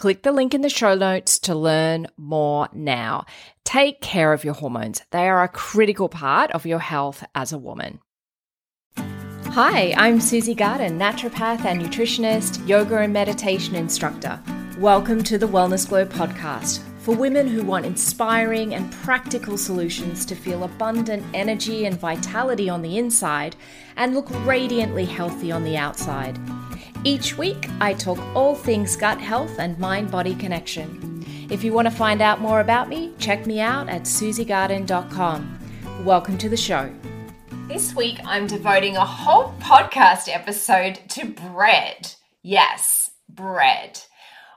Click the link in the show notes to learn more now. Take care of your hormones, they are a critical part of your health as a woman. Hi, I'm Susie Garden, naturopath and nutritionist, yoga and meditation instructor. Welcome to the Wellness Glow podcast for women who want inspiring and practical solutions to feel abundant energy and vitality on the inside and look radiantly healthy on the outside. Each week, I talk all things gut health and mind body connection. If you want to find out more about me, check me out at susiegarden.com. Welcome to the show. This week, I'm devoting a whole podcast episode to bread. Yes, bread.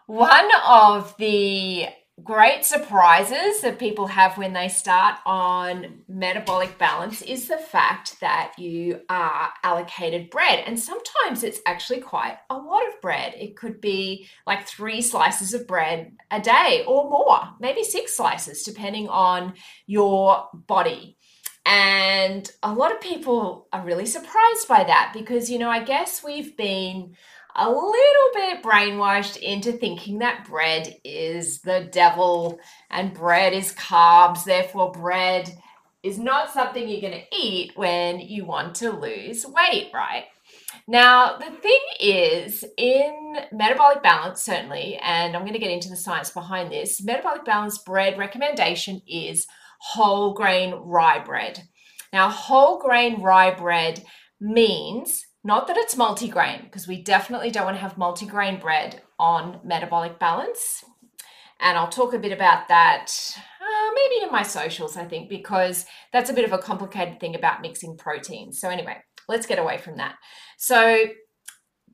One of the great surprises that people have when they start on metabolic balance is the fact that you are allocated bread. And sometimes it's actually quite a lot of bread. It could be like three slices of bread a day or more, maybe six slices, depending on your body. And a lot of people are really surprised by that because, you know, I guess we've been a little bit brainwashed into thinking that bread is the devil and bread is carbs, therefore, bread is not something you're going to eat when you want to lose weight, right? Now, the thing is, in metabolic balance, certainly, and I'm going to get into the science behind this, metabolic balance bread recommendation is whole grain rye bread. Now, whole grain rye bread means not that it's multigrain, because we definitely don't want to have multigrain bread on metabolic balance. And I'll talk a bit about that uh, maybe in my socials, I think, because that's a bit of a complicated thing about mixing proteins. So, anyway, let's get away from that. So,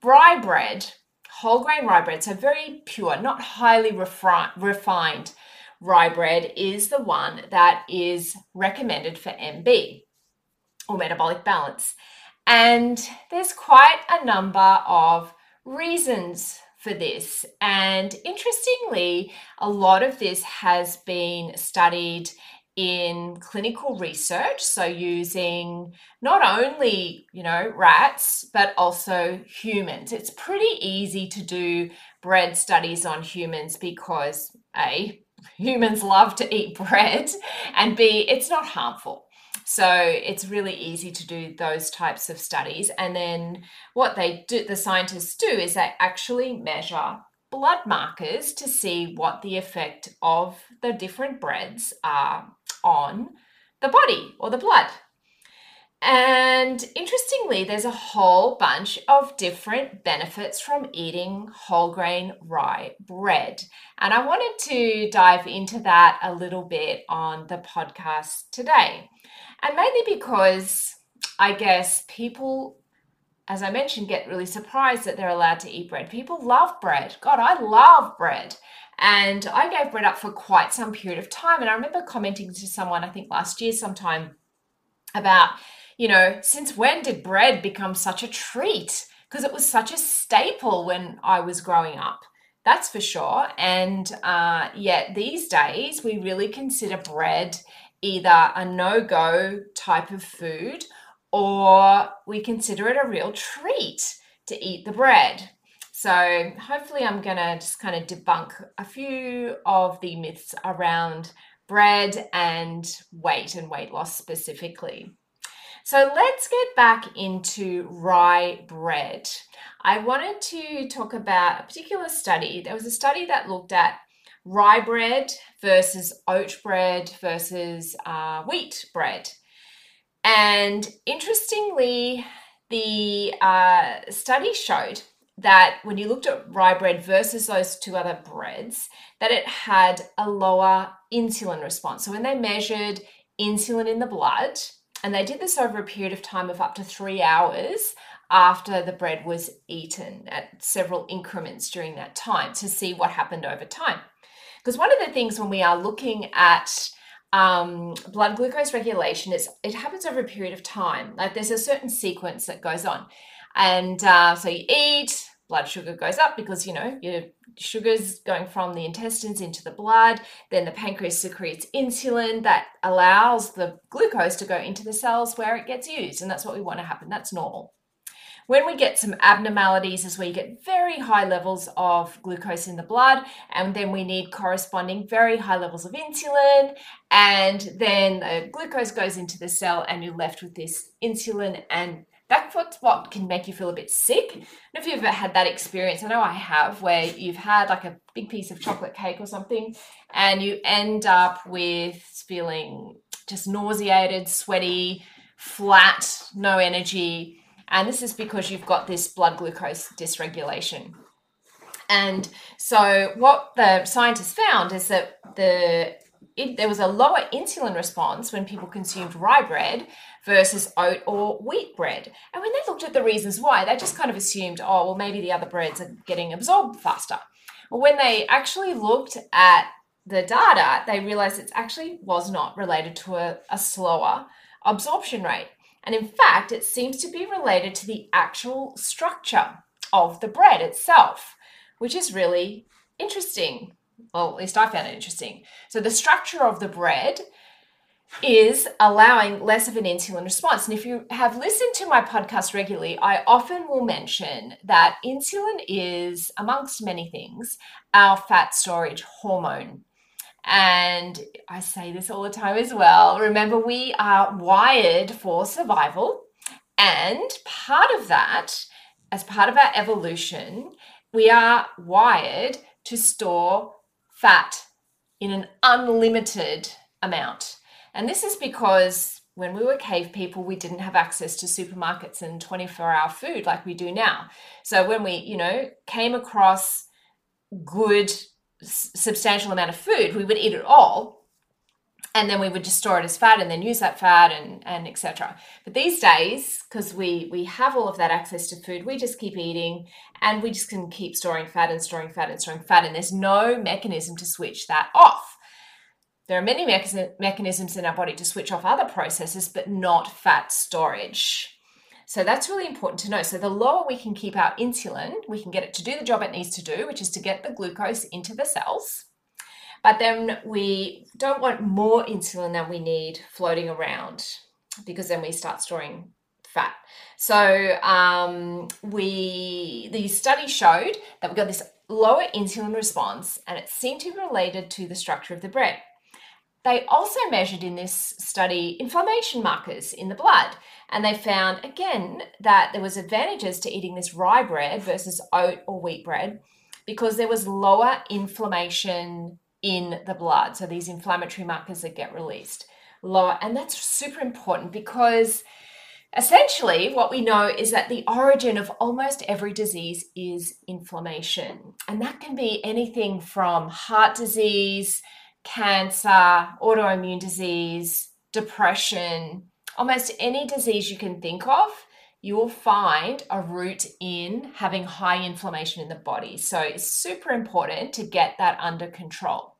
rye bread, whole grain rye bread, so very pure, not highly refi- refined rye bread, is the one that is recommended for MB or metabolic balance. And there's quite a number of reasons for this. And interestingly, a lot of this has been studied in clinical research so using not only you know rats but also humans it's pretty easy to do bread studies on humans because a humans love to eat bread and b it's not harmful so it's really easy to do those types of studies. And then what they do, the scientists do, is they actually measure blood markers to see what the effect of the different breads are on the body or the blood. And interestingly, there's a whole bunch of different benefits from eating whole grain rye bread. And I wanted to dive into that a little bit on the podcast today. And mainly because I guess people, as I mentioned, get really surprised that they're allowed to eat bread. People love bread. God, I love bread. And I gave bread up for quite some period of time. And I remember commenting to someone, I think last year sometime, about, you know, since when did bread become such a treat? Because it was such a staple when I was growing up. That's for sure. And uh, yet these days, we really consider bread either a no go type of food or we consider it a real treat to eat the bread. So, hopefully, I'm going to just kind of debunk a few of the myths around bread and weight and weight loss specifically. So, let's get back into rye bread. I wanted to talk about a particular study. There was a study that looked at rye bread versus oat bread versus uh, wheat bread. And interestingly, the uh, study showed that when you looked at rye bread versus those two other breads, that it had a lower insulin response. So when they measured insulin in the blood, and they did this over a period of time of up to three hours after the bread was eaten at several increments during that time to see what happened over time. Because one of the things when we are looking at um, blood glucose regulation is it happens over a period of time. Like there's a certain sequence that goes on, and uh, so you eat, blood sugar goes up because you know your sugar's going from the intestines into the blood. Then the pancreas secretes insulin that allows the glucose to go into the cells where it gets used, and that's what we want to happen. That's normal. When we get some abnormalities is where you get very high levels of glucose in the blood, and then we need corresponding very high levels of insulin, and then the glucose goes into the cell, and you're left with this insulin and that's what can make you feel a bit sick. And if you've ever had that experience, I know I have, where you've had like a big piece of chocolate cake or something, and you end up with feeling just nauseated, sweaty, flat, no energy. And this is because you've got this blood glucose dysregulation. And so, what the scientists found is that the it, there was a lower insulin response when people consumed rye bread versus oat or wheat bread. And when they looked at the reasons why, they just kind of assumed, oh, well, maybe the other breads are getting absorbed faster. Well, when they actually looked at the data, they realized it actually was not related to a, a slower absorption rate. And in fact, it seems to be related to the actual structure of the bread itself, which is really interesting. Well, at least I found it interesting. So, the structure of the bread is allowing less of an insulin response. And if you have listened to my podcast regularly, I often will mention that insulin is, amongst many things, our fat storage hormone. And I say this all the time as well. Remember, we are wired for survival. And part of that, as part of our evolution, we are wired to store fat in an unlimited amount. And this is because when we were cave people, we didn't have access to supermarkets and 24 hour food like we do now. So when we, you know, came across good, substantial amount of food, we would eat it all. And then we would just store it as fat and then use that fat and, and etc. But these days, because we we have all of that access to food, we just keep eating and we just can keep storing fat and storing fat and storing fat. And there's no mechanism to switch that off. There are many mechanisms in our body to switch off other processes, but not fat storage. So that's really important to know. So the lower we can keep our insulin, we can get it to do the job it needs to do, which is to get the glucose into the cells. But then we don't want more insulin than we need floating around because then we start storing fat. So um, we the study showed that we got this lower insulin response, and it seemed to be related to the structure of the bread. They also measured in this study inflammation markers in the blood, and they found again that there was advantages to eating this rye bread versus oat or wheat bread because there was lower inflammation in the blood. So these inflammatory markers that get released. Lower, and that's super important because essentially what we know is that the origin of almost every disease is inflammation, and that can be anything from heart disease cancer, autoimmune disease, depression, almost any disease you can think of, you will find a root in having high inflammation in the body. So it's super important to get that under control.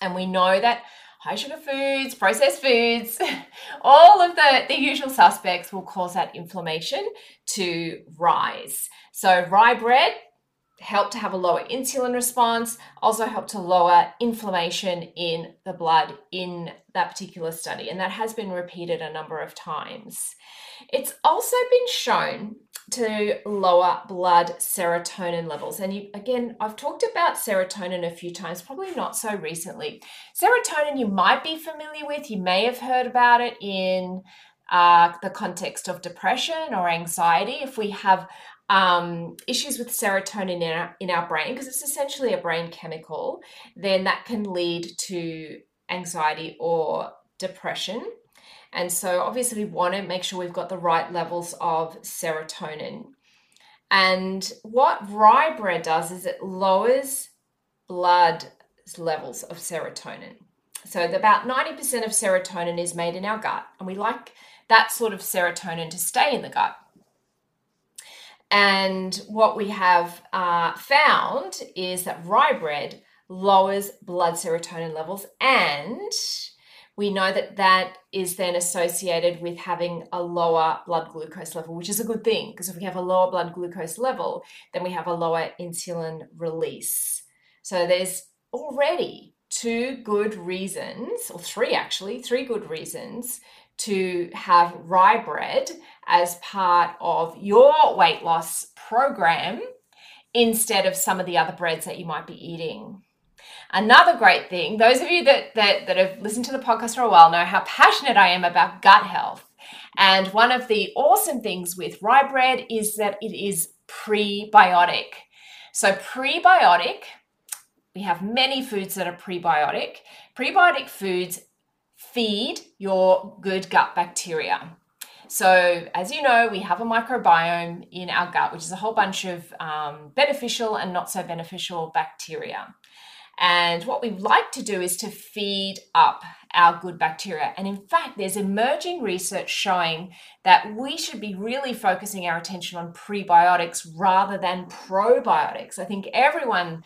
And we know that high sugar foods, processed foods, all of the, the usual suspects will cause that inflammation to rise. So rye bread help to have a lower insulin response, also help to lower inflammation in the blood in that particular study. And that has been repeated a number of times. It's also been shown to lower blood serotonin levels. And you, again, I've talked about serotonin a few times, probably not so recently. Serotonin, you might be familiar with, you may have heard about it in uh, the context of depression or anxiety. If we have um, issues with serotonin in our, in our brain, because it's essentially a brain chemical, then that can lead to anxiety or depression. And so, obviously, we want to make sure we've got the right levels of serotonin. And what rye bread does is it lowers blood levels of serotonin. So, about 90% of serotonin is made in our gut, and we like that sort of serotonin to stay in the gut. And what we have uh, found is that rye bread lowers blood serotonin levels and we know that that is then associated with having a lower blood glucose level, which is a good thing because if we have a lower blood glucose level, then we have a lower insulin release. So there's already two good reasons, or three actually, three good reasons to have rye bread as part of your weight loss program instead of some of the other breads that you might be eating. Another great thing, those of you that, that, that have listened to the podcast for a while know how passionate I am about gut health. And one of the awesome things with rye bread is that it is prebiotic. So, prebiotic, we have many foods that are prebiotic. Prebiotic foods feed your good gut bacteria. So, as you know, we have a microbiome in our gut, which is a whole bunch of um, beneficial and not so beneficial bacteria. And what we like to do is to feed up our good bacteria. And in fact, there's emerging research showing that we should be really focusing our attention on prebiotics rather than probiotics. I think everyone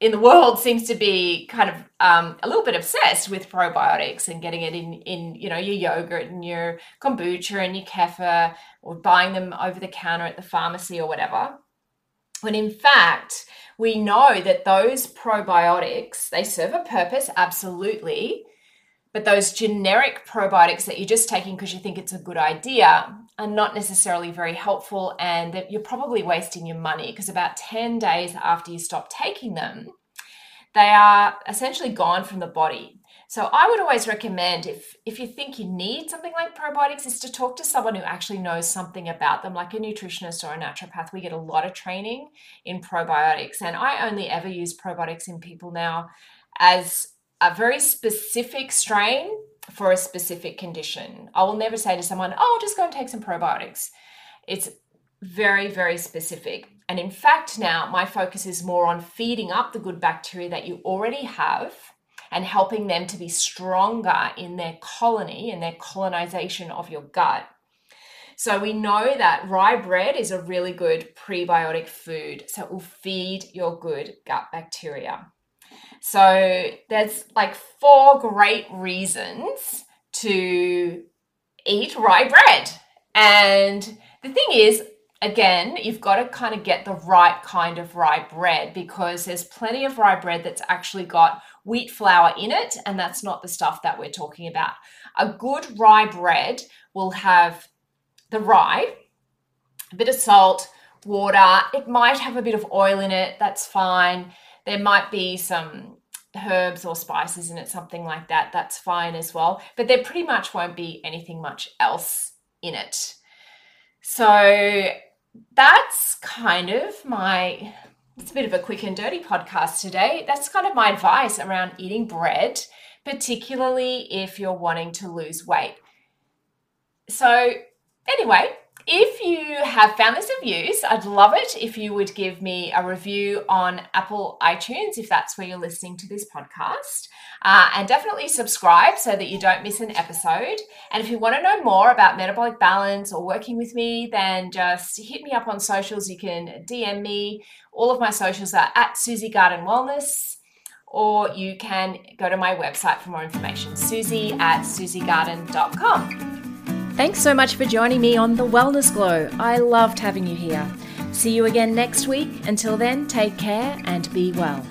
in the world seems to be kind of um, a little bit obsessed with probiotics and getting it in in you know your yogurt and your kombucha and your kefir or buying them over the counter at the pharmacy or whatever. When in fact we know that those probiotics they serve a purpose absolutely but those generic probiotics that you're just taking because you think it's a good idea are not necessarily very helpful and that you're probably wasting your money because about 10 days after you stop taking them they are essentially gone from the body so I would always recommend if if you think you need something like probiotics is to talk to someone who actually knows something about them like a nutritionist or a naturopath. We get a lot of training in probiotics and I only ever use probiotics in people now as a very specific strain for a specific condition. I will never say to someone, "Oh, just go and take some probiotics." It's very very specific. And in fact, now my focus is more on feeding up the good bacteria that you already have and helping them to be stronger in their colony and their colonization of your gut. So we know that rye bread is a really good prebiotic food. So it will feed your good gut bacteria. So there's like four great reasons to eat rye bread. And the thing is, again, you've got to kind of get the right kind of rye bread because there's plenty of rye bread that's actually got wheat flour in it, and that's not the stuff that we're talking about. A good rye bread will have the rye, a bit of salt, water. It might have a bit of oil in it, that's fine. There might be some herbs or spices in it, something like that, that's fine as well. But there pretty much won't be anything much else in it. So that's kind of my it's a bit of a quick and dirty podcast today. That's kind of my advice around eating bread, particularly if you're wanting to lose weight. So, anyway, if you have found this of use, I'd love it if you would give me a review on Apple iTunes, if that's where you're listening to this podcast. Uh, and definitely subscribe so that you don't miss an episode. And if you want to know more about metabolic balance or working with me, then just hit me up on socials. You can DM me. All of my socials are at Susie Garden Wellness or you can go to my website for more information, susie at susiegarden.com. Thanks so much for joining me on The Wellness Glow. I loved having you here. See you again next week. Until then, take care and be well.